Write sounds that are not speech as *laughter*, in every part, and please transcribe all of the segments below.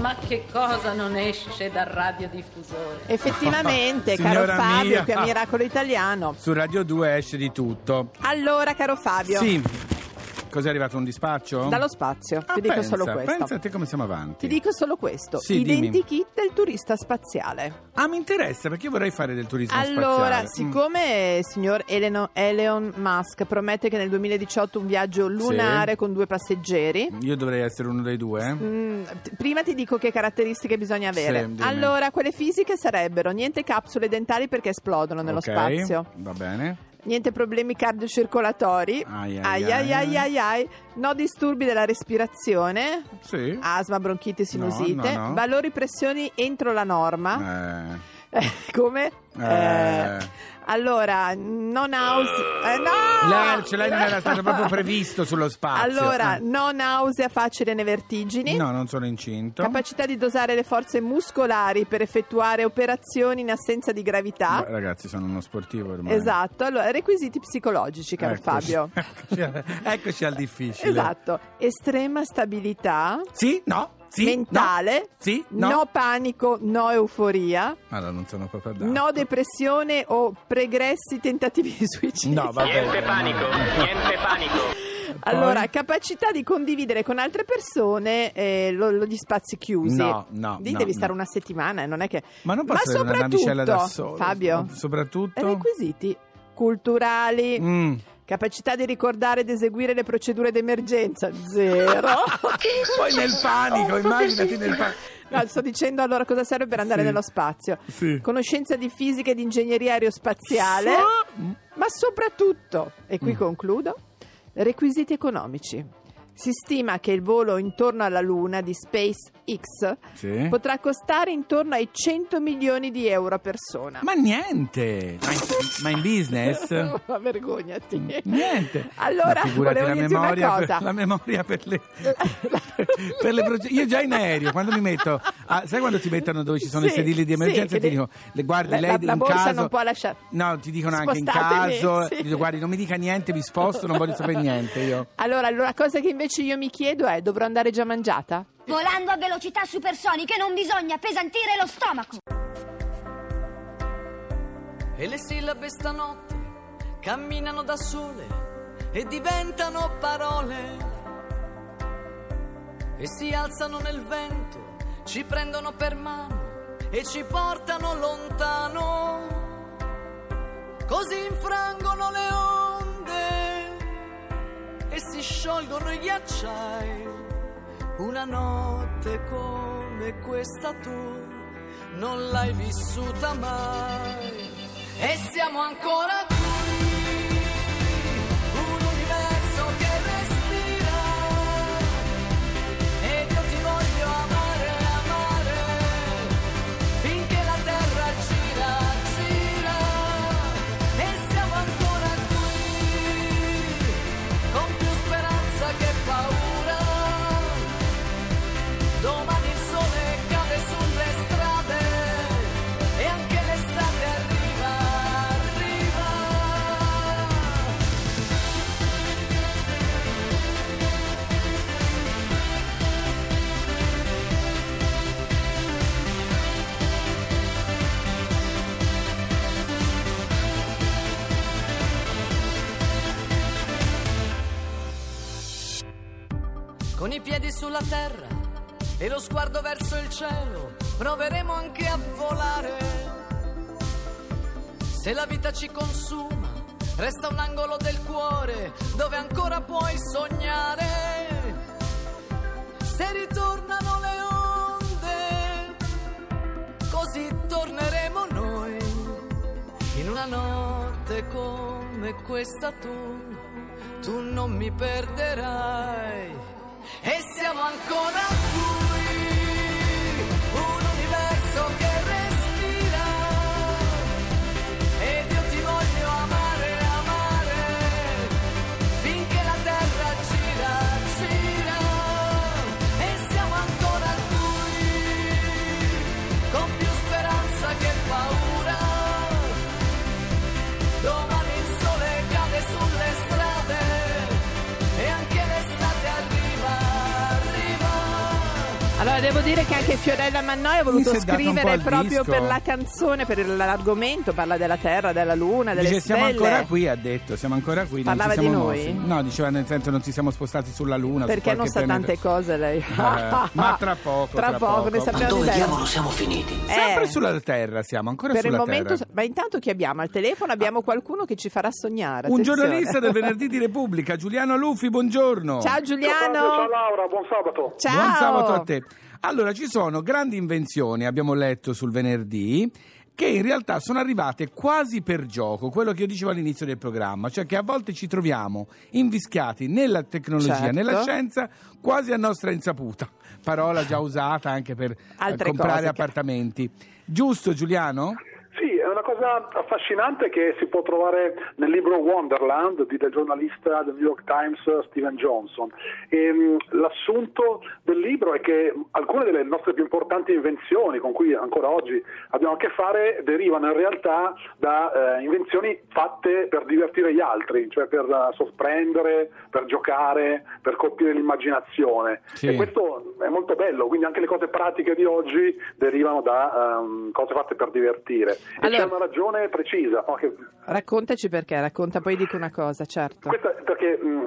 Ma che cosa non esce dal radiodiffusore? Effettivamente, *laughs* caro Signora Fabio, mia. qui a Miracolo Italiano. Su Radio 2 esce di tutto. Allora, caro Fabio, Sì. Cos'è arrivato un dispaccio? dallo spazio, Ah, ti dico pensa, solo questo. Pensa a te come siamo avanti. Ti dico solo questo. Sì, dimmi. Identikit del turista spaziale. Ah, mi interessa perché io vorrei fare del turismo Allora, spaziale. Mm. siccome il signor Eleno- Elon Musk promette che nel 2018 un viaggio lunare con due passeggeri, Io dovrei essere uno dei due. Mm, prima ti dico che caratteristiche bisogna avere. Sì, allora, quelle fisiche sarebbero niente capsule dentali perché esplodono nello Ok, spazio, Va bene. Niente problemi cardiocircolatori, Ai, ai, ai ai ai ai. ai no disturbi della respirazione, Sì. asma, bronchite, sinusite, No, no, no. valori pressioni entro la norma. Eh, *laughs* Come? Eh. allora, non nausea. eh, no! Lei- ce lei non era stato proprio previsto sullo spazio. Allora, Eh. no nausea facile né vertigini. No, non sono incinto. Capacità di dosare le forze muscolari per effettuare operazioni in assenza di gravità. Beh, ragazzi, sono uno sportivo ormai. Esatto, allora requisiti psicologici, caro Eccoci. Fabio. *laughs* Eccoci, eccoci al difficile. Esatto, estrema stabilità Sì? No? Sì? mentale, No? Sì? No? panico, no euforia, Allora, non sono proprio adatto. no depressione o pregressi tentativi di suicidio. No, va bene. Niente panico, niente panico. *laughs* Allora, Poi? capacità di condividere con altre persone eh, lo- lo- gli spazi chiusi. No, no, Lì no, devi stare no. una settimana, non è che... Ma non posso avere una navicella da solo. Fabio, Soprattutto? requisiti culturali, Mm. Capacità di ricordare ed eseguire le procedure d'emergenza, zero. *laughs* Poi nel panico, immaginati nel panico. No, sto dicendo allora cosa serve per andare Sì. nello spazio. Sì. Conoscenza di fisica e di ingegneria aerospaziale, ma soprattutto, e Mm. qui concludo, requisiti economici. Si stima che il volo intorno alla Luna di SpaceX Sì. potrà costare intorno ai 100 milioni di euro a persona. Ma niente! Ma in, ma in business? *laughs* Ma vergognati. Niente. Allora, Ma figurati volevo la dirti una memoria, cosa. Per, la memoria per le, per le proce- Io già in aereo, quando mi metto, ah, sai quando ti mettono dove ci sono i Sì, sedili di sì, emergenza? che ti de- dicono, le guardi la- lei la- la in borsa caso. non può lasciare- No, ti dicono anche in Spostatemi, caso. sì. Dico, guardi, non mi dica niente, vi sposto, non voglio sapere niente io. Allora, la cosa che invece io mi chiedo è: dovrò andare già mangiata? Volando a velocità supersoniche non bisogna pesantire lo stomaco. E le sillabe stanotte camminano da sole e diventano parole. E si alzano nel vento, ci prendono per mano e ci portano lontano. Così infrangono le onde e si sciolgono i ghiacciai. Una notte come questa tu non l'hai vissuta mai. E siamo ancora qui, Con i piedi sulla terra e lo sguardo verso il cielo, proveremo anche a volare. Se la vita ci consuma, resta un angolo del cuore dove ancora puoi sognare. Se ritornano le onde, così torneremo noi. In una notte come questa tu, tu non mi perderai. E siamo ancora Allora, devo dire che anche Fiorella Mannoi ha voluto un scrivere proprio disco. per la canzone, per l'argomento, parla della terra, della luna, delle Dice siamo stelle. ancora qui, ha detto, siamo ancora qui. non Parlava ci siamo di noi? mossi. No, diceva nel senso non ci siamo spostati sulla Luna. su Perché non sa pianeta. tante cose lei. Eh, ma tra poco, Tra, tra poco, poco. ne Ma sappiamo Dove di te. diavolo siamo finiti? Sempre Eh, sulla Terra siamo, ancora per il sulla momento, Terra. ma intanto chi abbiamo al telefono? Abbiamo qualcuno che ci farà sognare. Un attenzione. giornalista del *laughs* venerdì di Repubblica, Giuliano Luffi, buongiorno. Ciao Giuliano. Ciao Laura, buon sabato. Ciao. Buon sabato a te. Allora, ci sono grandi invenzioni, abbiamo letto sul venerdì, che in realtà sono arrivate quasi per gioco, quello che io dicevo all'inizio del programma, cioè che a volte ci troviamo invischiati nella tecnologia, Certo. nella scienza, quasi a nostra insaputa. Parola già usata anche per eh, Altre comprare cose che- appartamenti. Giusto Giuliano? Sì, è una cosa affascinante che si può trovare nel libro Wonderland di- del giornalista del New York Times Steven Johnson. E, mh, l'assunto del libro è che alcune delle nostre più importanti invenzioni con cui ancora oggi abbiamo a che fare derivano in realtà da eh, invenzioni fatte per divertire gli altri, cioè per eh, sorprendere, per giocare, per colpire l'immaginazione. Sì. E questo è molto bello, quindi anche le cose pratiche di oggi derivano da ehm, cose fatte per divertire. E Allora- c'è una ragione precisa. che- Raccontaci perché, racconta poi dico una cosa, certo. questa è perché mh,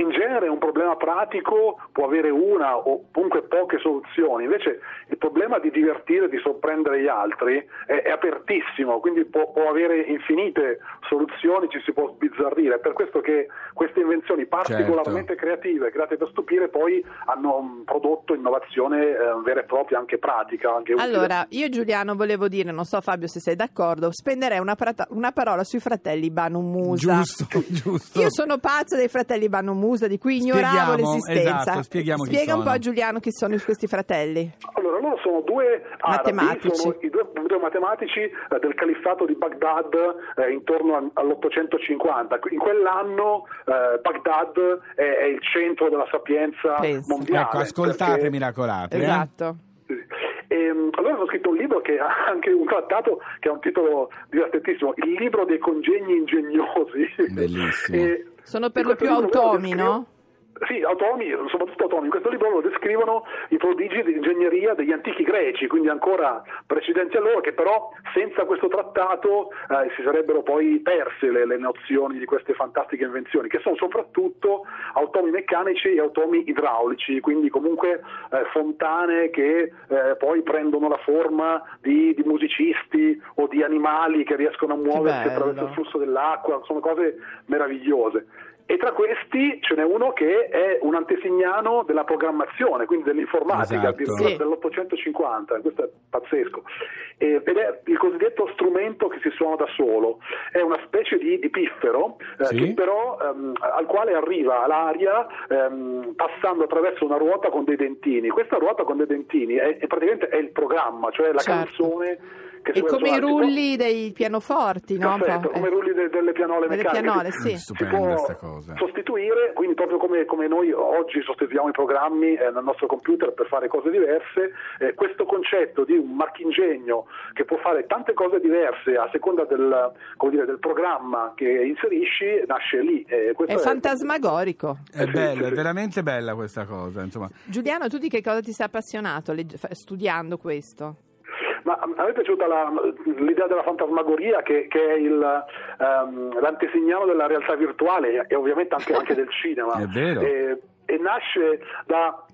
in genere un problema pratico può avere una o comunque poche soluzioni, invece il problema di divertire, di sorprendere gli altri è, è apertissimo, quindi può, può avere infinite soluzioni, ci si può sbizzarrire. È per questo che queste invenzioni particolarmente creative, create per stupire, poi hanno mh, prodotto innovazione eh, vera e propria, anche pratica, anche utile. Allora, io Giuliano volevo dire, non so Fabio se sei d'accordo, spenderei una, prata- una parola sui fratelli Banu Musa. Giusto, *laughs* giusto. Io sono pazza dei fratelli Banu Musa di cui ignoravo Spieghiamo, l'esistenza. esatto, spieghiamo chi Spiega un sono. po' a Giuliano chi sono questi fratelli. Allora, loro sono due arabi, Matematici. sono i due, due matematici eh, del califfato di Baghdad eh, intorno a- all'850. In quell'anno eh, Baghdad è, è il centro della sapienza Pensa. mondiale. Ecco, ascoltate perché- miracolate. eh? Esatto. e, mm, allora hanno scritto un libro che ha *laughs* anche un trattato che ha un titolo divertentissimo, Il libro dei congegni ingegnosi. Bellissimo. *laughs* E Sono per lo più automi, no? Sì, automi, soprattutto automi. In questo libro loro descrivono i prodigi di ingegneria degli antichi greci, quindi ancora precedenti a loro, che però senza questo trattato eh, si sarebbero poi perse le, le nozioni di queste fantastiche invenzioni, che sono soprattutto automi meccanici e automi idraulici, quindi comunque eh, fontane che eh, poi prendono la forma di, di musicisti o di animali che riescono a muoversi attraverso il flusso dell'acqua, sono cose meravigliose. E tra questi ce n'è uno che è un antesignano della programmazione, quindi dell'informatica, Esatto. addirittura Sì. dell'850, questo è pazzesco. Ed è il cosiddetto strumento che si suona da solo, è una specie di, di piffero eh, Sì. che però, ehm, al quale arriva l'aria ehm, passando attraverso una ruota con dei dentini. Questa ruota con dei dentini è, è praticamente è il programma, cioè la Certo. canzone E come i. Si rulli dei pianoforti, no? Perfetto, come eh. i rulli de- delle pianole Delle meccaniche. pianole, si- sì. Si Stupenda può sostituire, quindi proprio come, come noi oggi sostituiamo i programmi eh, nel nostro computer per fare cose diverse, eh, questo concetto di un marchingegno che può fare tante cose diverse a seconda del, come dire, del programma che inserisci nasce lì. Eh, questo È fantasmagorico. È sì, bello, è veramente bella questa cosa. Insomma, Giuliano, tu di che cosa ti sei appassionato studiando questo? Ma a me è piaciuta la- l'idea della fantasmagoria che, che è il, ehm, l'antesignano della realtà virtuale e ovviamente anche, anche del cinema. *laughs* È vero. E, e nasce da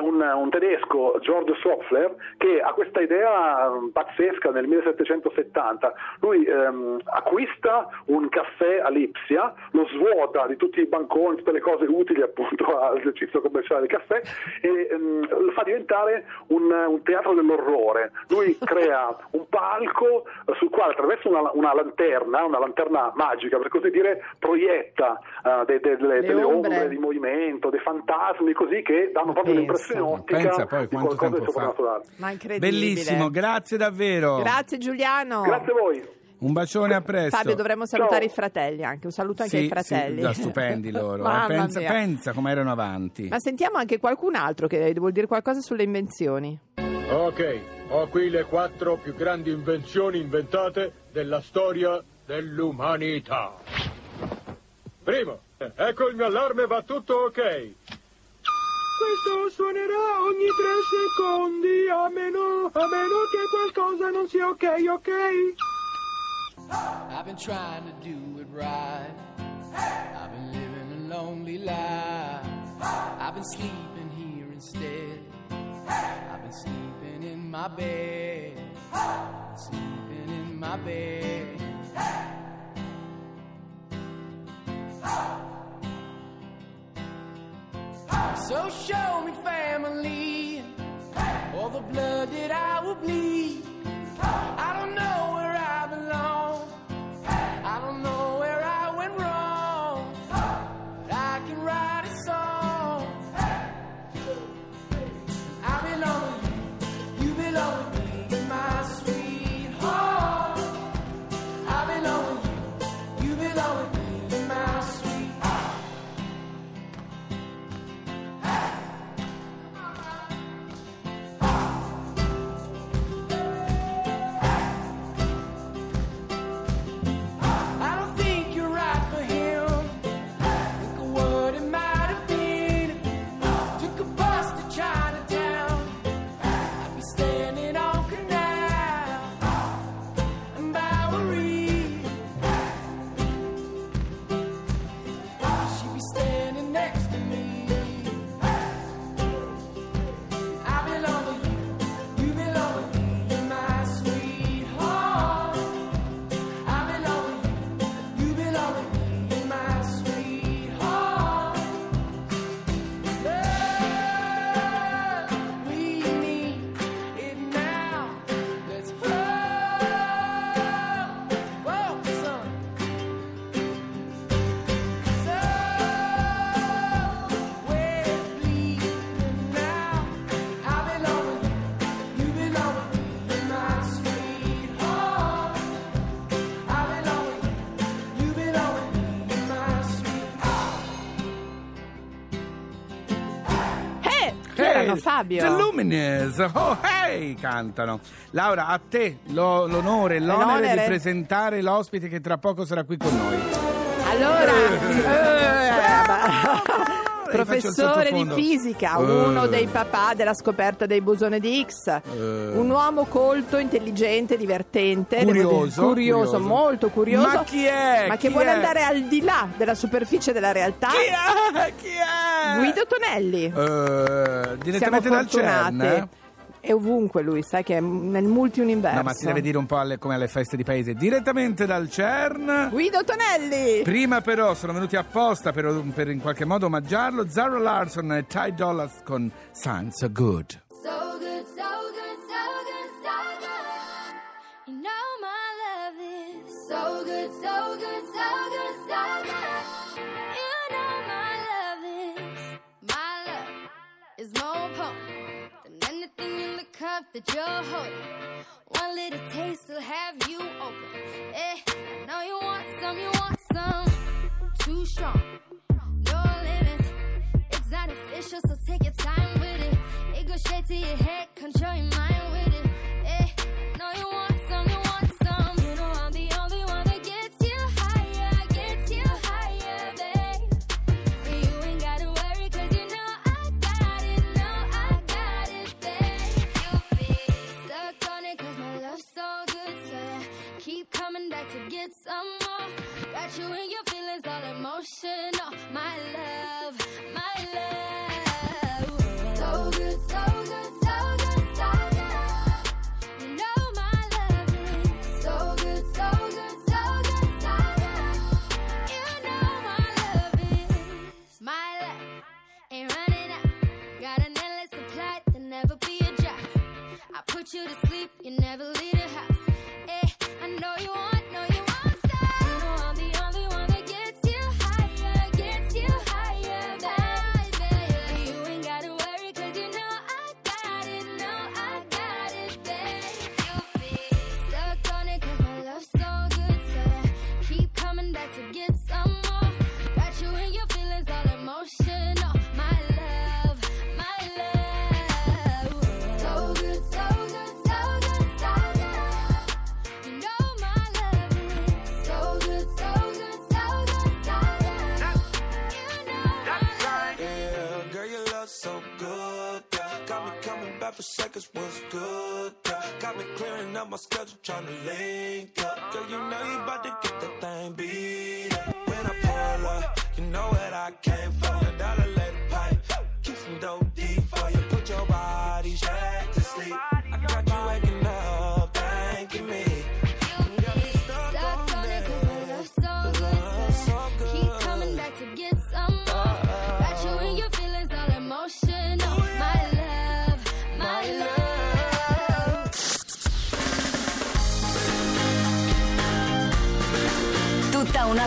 un, un tedesco, George Soffler, che ha questa idea mm, pazzesca nel 1770. Lui ehm, acquista un caffè a Lipsia, lo svuota di tutti i banconi, tutte le cose utili appunto *laughs* all'esercizio commerciale del caffè e ehm, lo fa diventare un, un teatro dell'orrore. Lui *laughs* crea un palco eh, sul quale attraverso una, una lanterna, una lanterna magica per così dire, proietta eh, de- de- delle, Le delle ombre. ombre di movimento, dei fantasmi così che danno proprio Pensa. L'impressione ottica Pensa poi quanto tempo fa. Ma incredibile. bellissimo, grazie davvero. Grazie Giuliano. Grazie a voi. Un bacione a presto. Fabio, dovremmo salutare Ciao. i fratelli anche. Un saluto anche Sì, ai fratelli. sì, da stupendi *laughs* loro. eh. Mamma pensa, pensa come erano avanti. Ma sentiamo anche qualcun altro che vuol dire qualcosa sulle invenzioni. Ok, ho qui le quattro più grandi invenzioni inventate della storia dell'umanità. Primo, ecco il mio allarme, va tutto ok. Questo suonerà ogni tre secondi, a meno, a meno che qualcosa non sia ok, ok? I've been trying to do it right. I've been living a lonely life. I've been sleeping here instead. I've been sleeping in my bed. Sleeping in my bed. So show me family, all the blood that I will bleed. Fabio? The Luminous, oh hey, cantano. Laura, a te lo- l'onore e l'onere L'onere. di presentare l'ospite che tra poco sarà qui con noi. Allora, eh, il professore di fisica, Eh. uno dei papà della scoperta dei bosone di Higgs, Eh. un uomo colto, intelligente, divertente, Curioso, curioso, molto curioso, Ma chi è? ma che vuole andare al di là della superficie della realtà. Chi è? Chi è? Guido Tonelli. Eh, Siamo direttamente dal CERN? È ovunque lui, sai che è nel multiuniverso. No, ma si deve dire un po' alle- come alle feste di paese. Direttamente dal CERN. Guido Tonelli! Prima però sono venuti apposta per, per in qualche modo omaggiarlo Zara Larson e Ty Dollars con Sounds So Good. So good, so good, so good, so good. You know my love is so good, so good, so good, cup that you're holding. One little taste will have you open. Eh, I know you want some, you want some. Too strong, no limits. It's not official, so take your time with it. It goes straight to your head, control your mind with it. Put you to sleep, you never leave the house. Eh, I know you want, trying to